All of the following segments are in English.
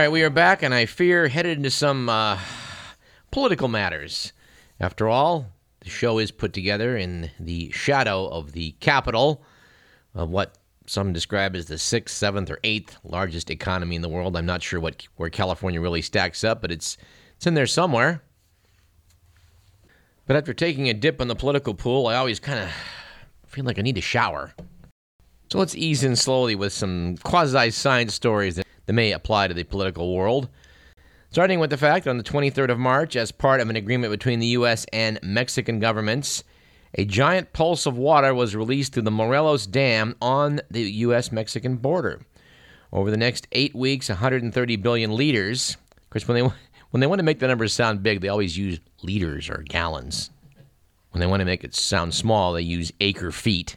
Right, we are back, and I fear headed into some uh, political matters. After all, the show is put together in the shadow of the capital of what some describe as the sixth, seventh, or eighth largest economy in the world. I'm not sure what where California really stacks up, but it's it's in there somewhere. But after taking a dip in the political pool, I always kind of feel like I need a shower. So let's ease in slowly with some quasi science stories that, that may apply to the political world. Starting with the fact that on the 23rd of March, as part of an agreement between the U.S. and Mexican governments, a giant pulse of water was released through the Morelos Dam on the U.S. Mexican border. Over the next eight weeks, 130 billion liters. Of course, when they, when they want to make the numbers sound big, they always use liters or gallons. When they want to make it sound small, they use acre feet.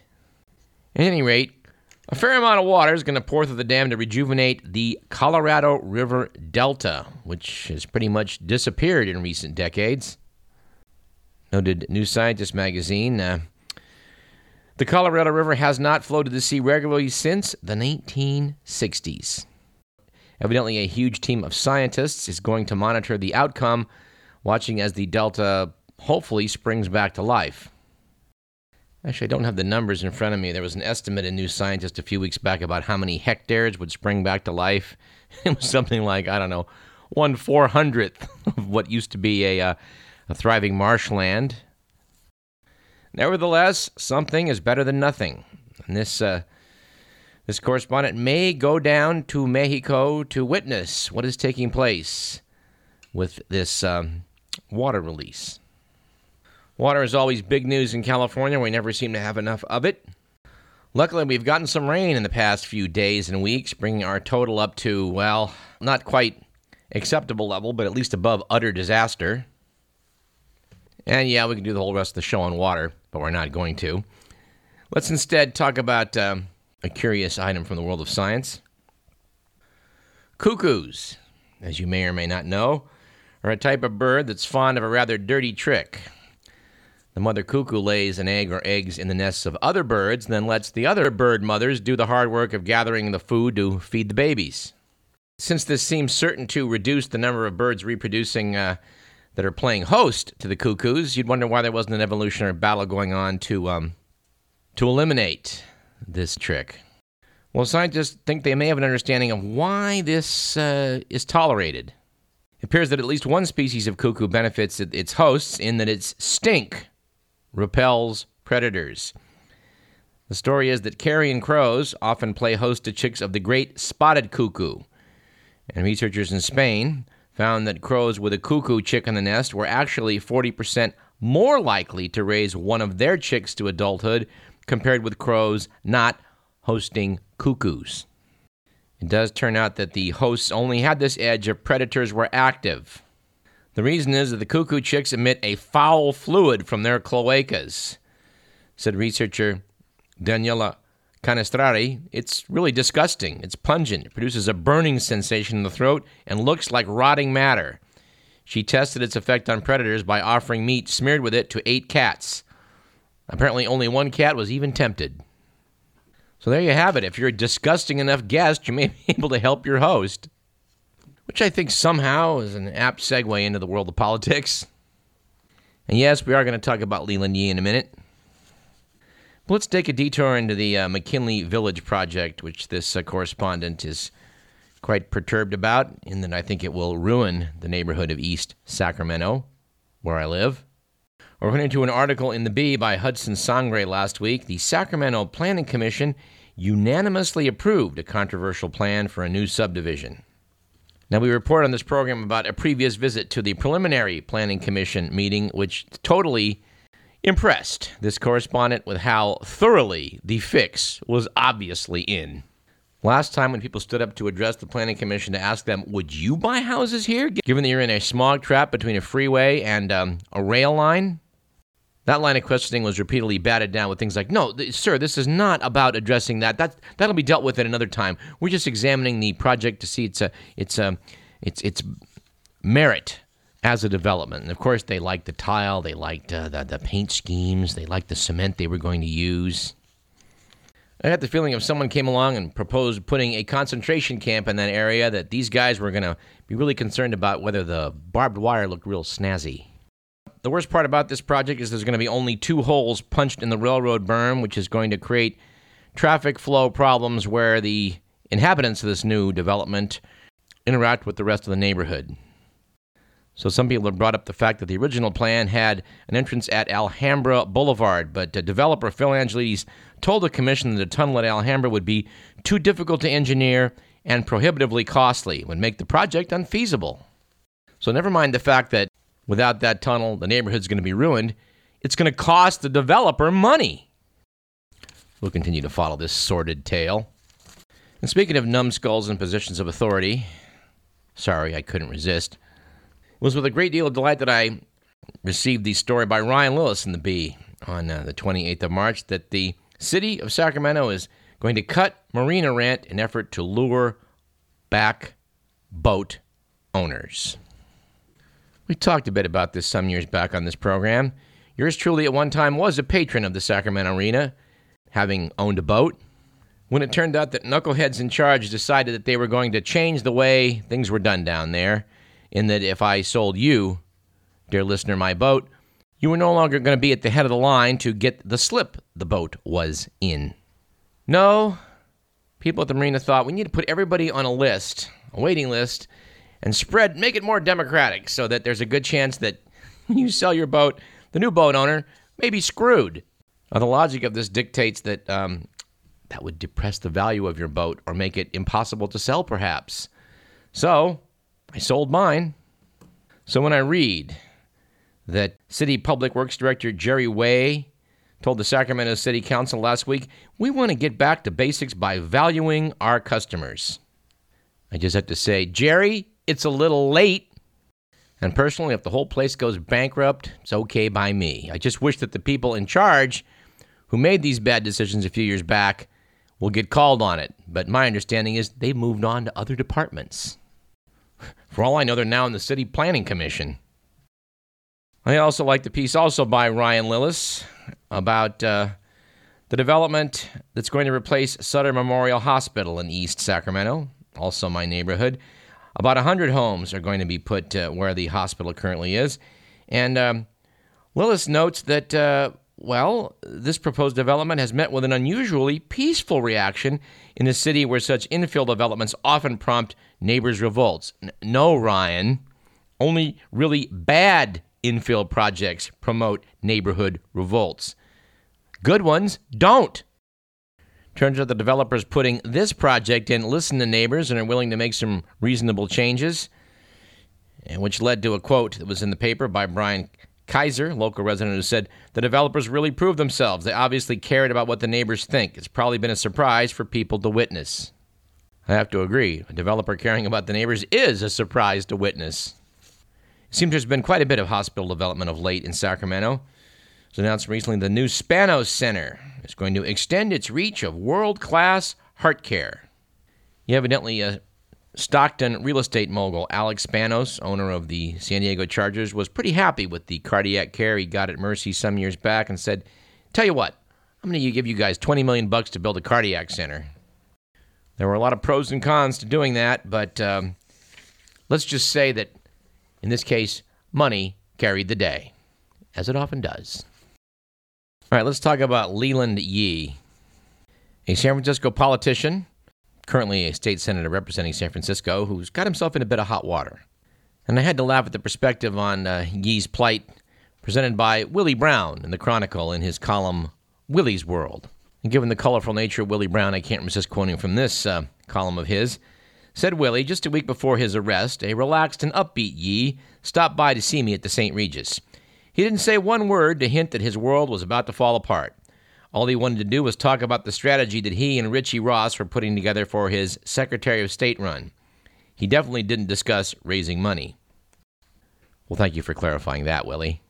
At any rate, a fair amount of water is going to pour through the dam to rejuvenate the Colorado River Delta, which has pretty much disappeared in recent decades. Noted New Scientist magazine. Uh, the Colorado River has not flowed to the sea regularly since the 1960s. Evidently, a huge team of scientists is going to monitor the outcome, watching as the Delta hopefully springs back to life. Actually, I don't have the numbers in front of me. There was an estimate in New Scientist a few weeks back about how many hectares would spring back to life. It was something like, I don't know, one four hundredth of what used to be a, uh, a thriving marshland. Nevertheless, something is better than nothing. And this, uh, this correspondent may go down to Mexico to witness what is taking place with this um, water release. Water is always big news in California. We never seem to have enough of it. Luckily, we've gotten some rain in the past few days and weeks, bringing our total up to, well, not quite acceptable level, but at least above utter disaster. And yeah, we can do the whole rest of the show on water, but we're not going to. Let's instead talk about um, a curious item from the world of science. Cuckoos, as you may or may not know, are a type of bird that's fond of a rather dirty trick. The mother cuckoo lays an egg or eggs in the nests of other birds, then lets the other bird mothers do the hard work of gathering the food to feed the babies. Since this seems certain to reduce the number of birds reproducing uh, that are playing host to the cuckoos, you'd wonder why there wasn't an evolutionary battle going on to um, to eliminate this trick. Well, scientists think they may have an understanding of why this uh, is tolerated. It appears that at least one species of cuckoo benefits its hosts in that its stink repels predators. The story is that carrion crows often play host to chicks of the great spotted cuckoo. And researchers in Spain found that crows with a cuckoo chick in the nest were actually 40% more likely to raise one of their chicks to adulthood compared with crows not hosting cuckoos. It does turn out that the hosts only had this edge if predators were active. The reason is that the cuckoo chicks emit a foul fluid from their cloacas, said researcher Daniela Canestrari. It's really disgusting. It's pungent. It produces a burning sensation in the throat and looks like rotting matter. She tested its effect on predators by offering meat smeared with it to eight cats. Apparently, only one cat was even tempted. So there you have it. If you're a disgusting enough guest, you may be able to help your host which I think somehow is an apt segue into the world of politics. And yes, we are going to talk about Leland Yee in a minute. But let's take a detour into the uh, McKinley Village project, which this uh, correspondent is quite perturbed about, in that I think it will ruin the neighborhood of East Sacramento, where I live. According to an article in the Bee by Hudson Sangree last week, the Sacramento Planning Commission unanimously approved a controversial plan for a new subdivision. Now, we report on this program about a previous visit to the Preliminary Planning Commission meeting, which totally impressed this correspondent with how thoroughly the fix was obviously in. Last time, when people stood up to address the Planning Commission to ask them, Would you buy houses here? Given that you're in a smog trap between a freeway and um, a rail line, that line of questioning was repeatedly batted down with things like, "No, th- sir, this is not about addressing that. That that'll be dealt with at another time. We're just examining the project to see its a, its a, its its merit as a development." And of course, they liked the tile, they liked uh, the the paint schemes, they liked the cement they were going to use. I got the feeling if someone came along and proposed putting a concentration camp in that area, that these guys were going to be really concerned about whether the barbed wire looked real snazzy. The worst part about this project is there's going to be only two holes punched in the railroad berm, which is going to create traffic flow problems where the inhabitants of this new development interact with the rest of the neighborhood. So some people have brought up the fact that the original plan had an entrance at Alhambra Boulevard, but developer Phil Angelides told the commission that a tunnel at Alhambra would be too difficult to engineer and prohibitively costly, would make the project unfeasible. So never mind the fact that without that tunnel, the neighborhood's going to be ruined. It's going to cost the developer money. We'll continue to follow this sordid tale. And speaking of numbskulls in positions of authority, sorry, I couldn't resist. It was with a great deal of delight that I received the story by Ryan Lillis in the Bee on uh, the 28th of March that the city of Sacramento is going to cut marina rent in effort to lure back boat owners. We talked a bit about this some years back on this program. Yours truly at one time was a patron of the Sacramento Marina, having owned a boat. When it turned out that knuckleheads in charge decided that they were going to change the way things were done down there, in that if I sold you, dear listener, my boat, you were no longer going to be at the head of the line to get the slip the boat was in. No, people at the marina thought we need to put everybody on a list, a waiting list, and spread, make it more democratic so that there's a good chance that when you sell your boat, the new boat owner may be screwed. Now, the logic of this dictates that um, that would depress the value of your boat or make it impossible to sell, perhaps. So, I sold mine. So, when I read that City Public Works Director Jerry Way told the Sacramento City Council last week, we want to get back to basics by valuing our customers. I just have to say, Jerry, it's a little late. And personally, if the whole place goes bankrupt, it's okay by me. I just wish that the people in charge who made these bad decisions a few years back will get called on it. But my understanding is they've moved on to other departments. For all I know, they're now in the City Planning Commission. I also like the piece also by Ryan Lillis about uh, the development that's going to replace Sutter Memorial Hospital in East Sacramento, also my neighborhood. About 100 homes are going to be put uh, where the hospital currently is. And um, Lillis notes that, uh, well, this proposed development has met with an unusually peaceful reaction in a city where such infill developments often prompt neighbors' revolts. N- no, Ryan, only really bad infill projects promote neighborhood revolts. Good ones don't. Turns out the developers putting this project in listen to neighbors and are willing to make some reasonable changes, and which led to a quote that was in the paper by Brian Kaiser, local resident, who said, The developers really proved themselves. They obviously cared about what the neighbors think. It's probably been a surprise for people to witness. I have to agree. A developer caring about the neighbors is a surprise to witness. It seems there's been quite a bit of hospital development of late in Sacramento. It was announced recently the new Spanos Center is going to extend its reach of world class heart care. evidently, a Stockton real estate mogul Alex Spanos, owner of the San Diego Chargers, was pretty happy with the cardiac care he got at Mercy some years back and said, Tell you what, I'm going to give you guys 20 million bucks to build a cardiac center. There were a lot of pros and cons to doing that, but um, let's just say that in this case, money carried the day, as it often does. All right, let's talk about Leland Yee, a San Francisco politician, currently a state senator representing San Francisco, who's got himself in a bit of hot water. And I had to laugh at the perspective on uh, Yee's plight presented by Willie Brown in the Chronicle in his column Willie's World. And given the colorful nature of Willie Brown, I can't resist quoting from this uh, column of his. Said Willie, just a week before his arrest, a relaxed and upbeat Yee stopped by to see me at the St. Regis. He didn't say one word to hint that his world was about to fall apart. All he wanted to do was talk about the strategy that he and Richie Ross were putting together for his Secretary of State run. He definitely didn't discuss raising money. Well, thank you for clarifying that, Willie.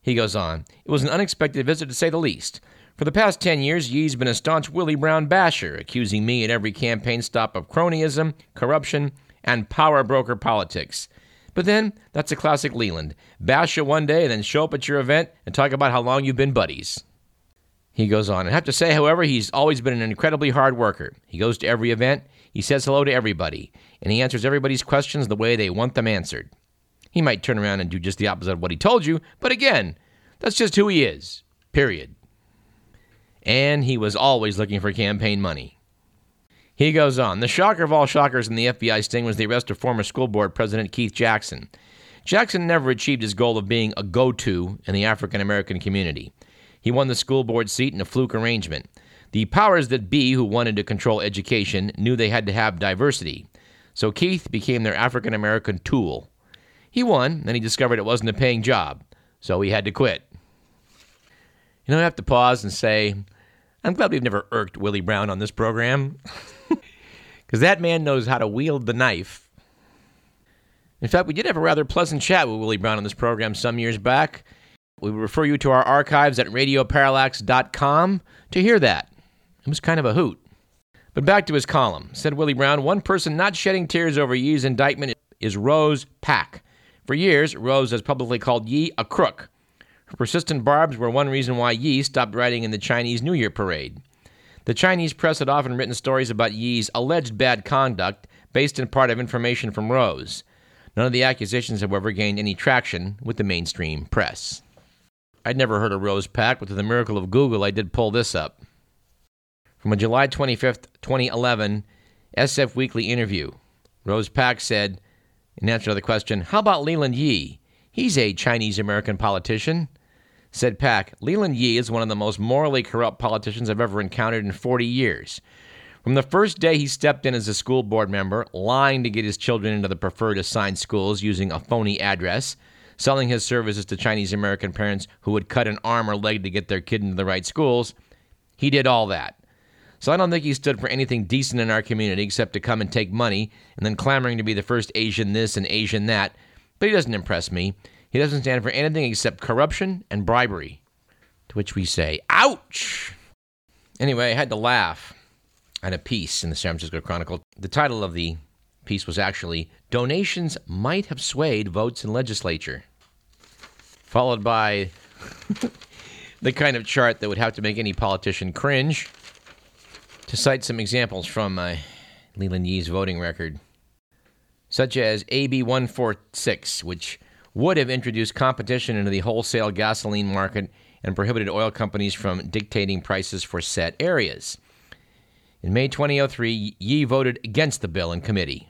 He goes on, It was an unexpected visit to say the least. For the past 10 years, Yee's been a staunch Willie Brown basher, accusing me at every campaign stop of cronyism, corruption, and power broker politics. But then, that's a classic Leland. Bash you one day, and then show up at your event and talk about how long you've been buddies. He goes on. I have to say, however, he's always been an incredibly hard worker. He goes to every event, he says hello to everybody, and he answers everybody's questions the way they want them answered. He might turn around and do just the opposite of what he told you, but again, that's just who he is. Period. And he was always looking for campaign money. He goes on. The shocker of all shockers in the FBI sting was the arrest of former school board president Keith Jackson. Jackson never achieved his goal of being a go to in the African American community. He won the school board seat in a fluke arrangement. The powers that be, who wanted to control education, knew they had to have diversity. So Keith became their African American tool. He won, then he discovered it wasn't a paying job, so he had to quit. You know, I have to pause and say, I'm glad we've never irked Willie Brown on this program, because that man knows how to wield the knife. In fact, we did have a rather pleasant chat with Willie Brown on this program some years back. We refer you to our archives at radioparallax.com to hear that. It was kind of a hoot. But back to his column. Said Willie Brown, one person not shedding tears over Yee's indictment is Rose Pak. For years, Rose has publicly called Yee a crook. Her persistent barbs were one reason why Yee stopped riding in the Chinese New Year parade. The Chinese press had often written stories about Yee's alleged bad conduct based in part of information from Rose. None of the accusations, however, gained any traction with the mainstream press. I'd never heard of Rose Pak, but through the miracle of Google, I did pull this up. From a July 25th, 2011 SF Weekly interview, Rose Pak said, in answer to the question, How about Leland Yee? He's a Chinese American politician. Said Pak, Leland Yee is one of the most morally corrupt politicians I've ever encountered in 40 years. From the first day he stepped in as a school board member, lying to get his children into the preferred assigned schools using a phony address, selling his services to Chinese American parents who would cut an arm or leg to get their kid into the right schools. He did all that. So I don't think he stood for anything decent in our community except to come and take money and then clamoring to be the first Asian this and Asian that. But he doesn't impress me. He doesn't stand for anything except corruption and bribery. To which we say, ouch! Anyway, I had to laugh at a piece in the San Francisco Chronicle. The title of the piece was actually Donations Might Have Swayed Votes in Legislature, followed by the kind of chart that would have to make any politician cringe. To cite some examples from uh, Leland Yee's voting record, such as AB 146, which would have introduced competition into the wholesale gasoline market and prohibited oil companies from dictating prices for set areas. In May 2003, Yee voted against the bill in committee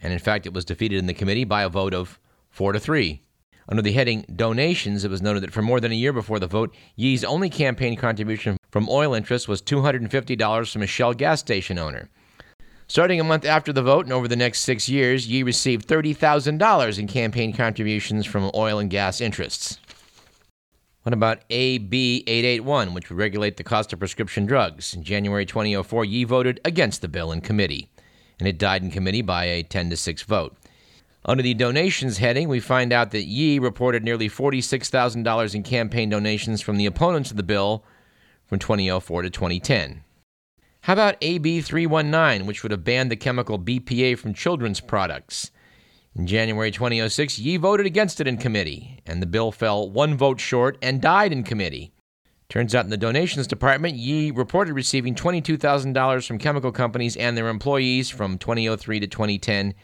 and in fact it was defeated in the committee by a vote of 4 to 3. Under the heading Donations, it was noted that for more than a year before the vote, Yee's only campaign contribution from oil interests was $250 from a Shell gas station owner. Starting a month after the vote and over the next six years, Yee received $30,000 in campaign contributions from oil and gas interests. What about AB 881, which would regulate the cost of prescription drugs? In January 2004, Yee voted against the bill in committee and it died in committee by a 10 to 6 vote. Under the donations heading, we find out that Yee reported nearly $46,000 in campaign donations from the opponents of the bill from 2004 to 2010. How about AB 319, which would have banned the chemical BPA from children's products? In January 2006, Yee voted against it in committee, and the bill fell one vote short and died in committee. Turns out in the donations department, Yee reported receiving $22,000 from chemical companies and their employees from 2003 to 2010,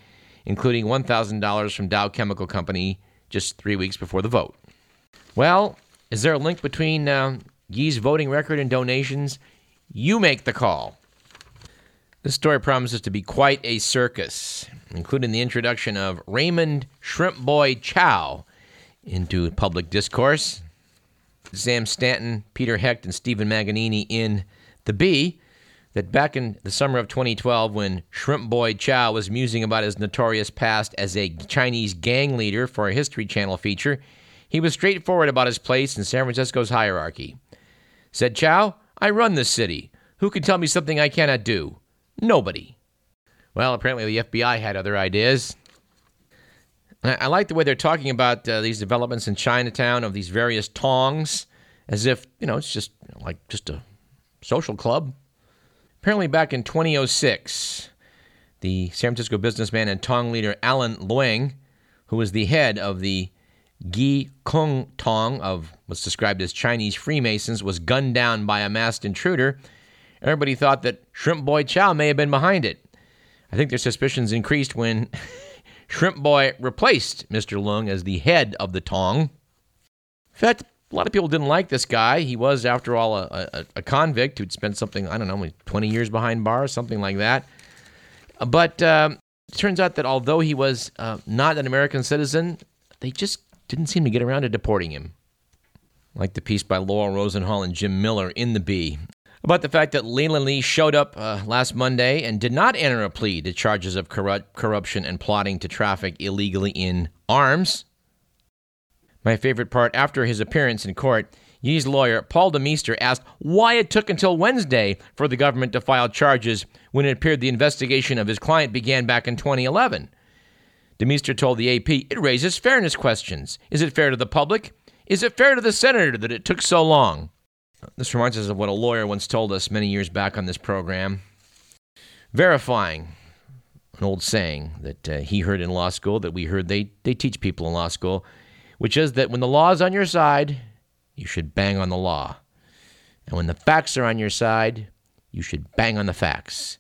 including $1,000 from Dow Chemical Company just three weeks before the vote. Well, is there a link between uh, Yee's voting record and donations? You make the call. This story promises to be quite a circus, including the introduction of Raymond Shrimp Boy Chow into public discourse. Sam Stanton, Peter Hecht, and Stephen Magagnini in The Bee that back in the summer of 2012, when Shrimp Boy Chow was musing about his notorious past as a Chinese gang leader for a History Channel feature, he was straightforward about his place in San Francisco's hierarchy. Said Chow, I run this city. Who can tell me something I cannot do? Nobody. Well, apparently the FBI had other ideas. I like the way they're talking about uh, these developments in Chinatown of these various tongs, as if you know it's just you know, like just a social club. Apparently, back in 2006, the San Francisco businessman and tong leader Allen Leung, who was the head of the Chee Kung Tong of what's described as Chinese Freemasons was gunned down by a masked intruder, everybody thought that Shrimp Boy Chow may have been behind it. I think their suspicions increased when Shrimp Boy replaced Mr. Leung as the head of the Tong. In fact, a lot of people didn't like this guy. He was, after all, a, a, a convict who'd spent something, I don't know, 20 years behind bars, something like that. But um, it turns out that although he was uh, not an American citizen, they just didn't seem to get around to deporting him. Like the piece by Laurel Rosenhall and Jim Miller in The Bee about the fact that Leland Yee showed up uh, last Monday and did not enter a plea to charges of corrupt, corruption and plotting to traffic illegally in arms. My favorite part after his appearance in court, Yee's lawyer, Paul DeMeester, asked why it took until Wednesday for the government to file charges when it appeared the investigation of his client began back in 2011. DeMeester told the AP, It raises fairness questions. Is it fair to the public? Is it fair to the senator that it took so long? This reminds us of what a lawyer once told us many years back on this program. Verifying an old saying that uh, he heard in law school that we heard they, they teach people in law school, which is that when the law is on your side, you should bang on the law. And when the facts are on your side, you should bang on the facts.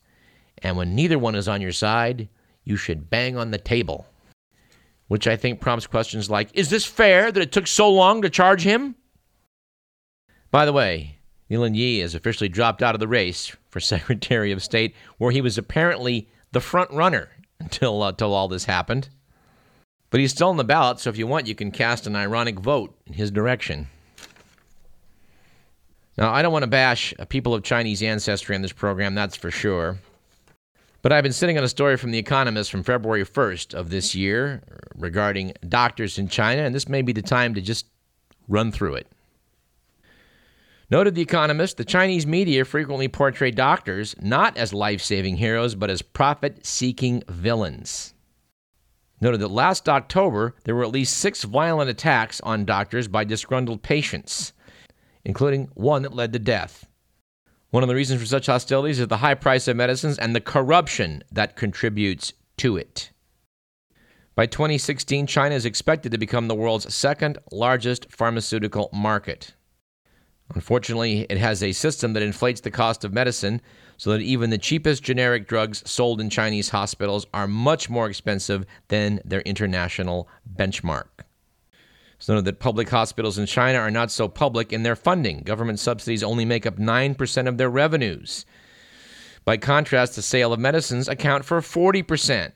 And when neither one is on your side, you should bang on the table. Which I think prompts questions like Is this fair that it took so long to charge him? By the way, Leland Yee has officially dropped out of the race for Secretary of State, where he was apparently the front runner until, uh, until all this happened. But he's still on the ballot, so if you want, you can cast an ironic vote in his direction. Now, I don't want to bash people of Chinese ancestry on this program, that's for sure. But I've been sitting on a story from The Economist from February 1st of this year regarding doctors in China, and this may be the time to just run through it. Noted The Economist, the Chinese media frequently portray doctors not as life saving heroes, but as profit seeking villains. Noted that last October, there were at least six violent attacks on doctors by disgruntled patients, including one that led to death. One of the reasons for such hostilities is the high price of medicines and the corruption that contributes to it. By 2016, China is expected to become the world's second largest pharmaceutical market. Unfortunately, it has a system that inflates the cost of medicine so that even the cheapest generic drugs sold in Chinese hospitals are much more expensive than their international benchmark. Noted that public hospitals in China are not so public in their funding. Government subsidies only make up 9% of their revenues. By contrast, the sale of medicines account for 40%.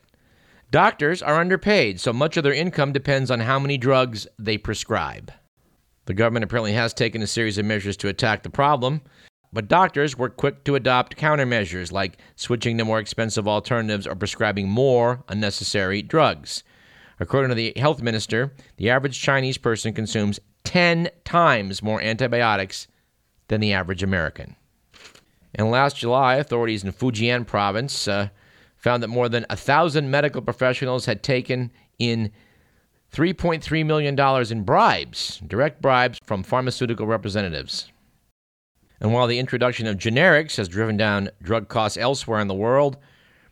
Doctors are underpaid, so much of their income depends on how many drugs they prescribe. The government apparently has taken a series of measures to attack the problem, but doctors were quick to adopt countermeasures like switching to more expensive alternatives or prescribing more unnecessary drugs. According to the health minister, the average Chinese person consumes 10 times more antibiotics than the average American. And last July, authorities in Fujian province uh, found that more than 1,000 medical professionals had taken in $3.3 million in bribes, direct bribes from pharmaceutical representatives. And while the introduction of generics has driven down drug costs elsewhere in the world,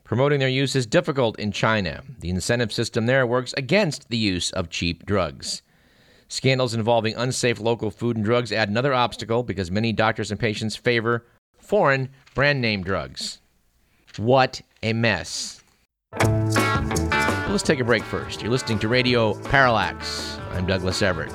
Promoting their use is difficult in China. The incentive system there works against the use of cheap drugs. Scandals involving unsafe local food and drugs add another obstacle because many doctors and patients favor foreign brand name drugs. What a mess. Let's take a break first. You're listening to Radio Parallax. I'm Douglas Everett.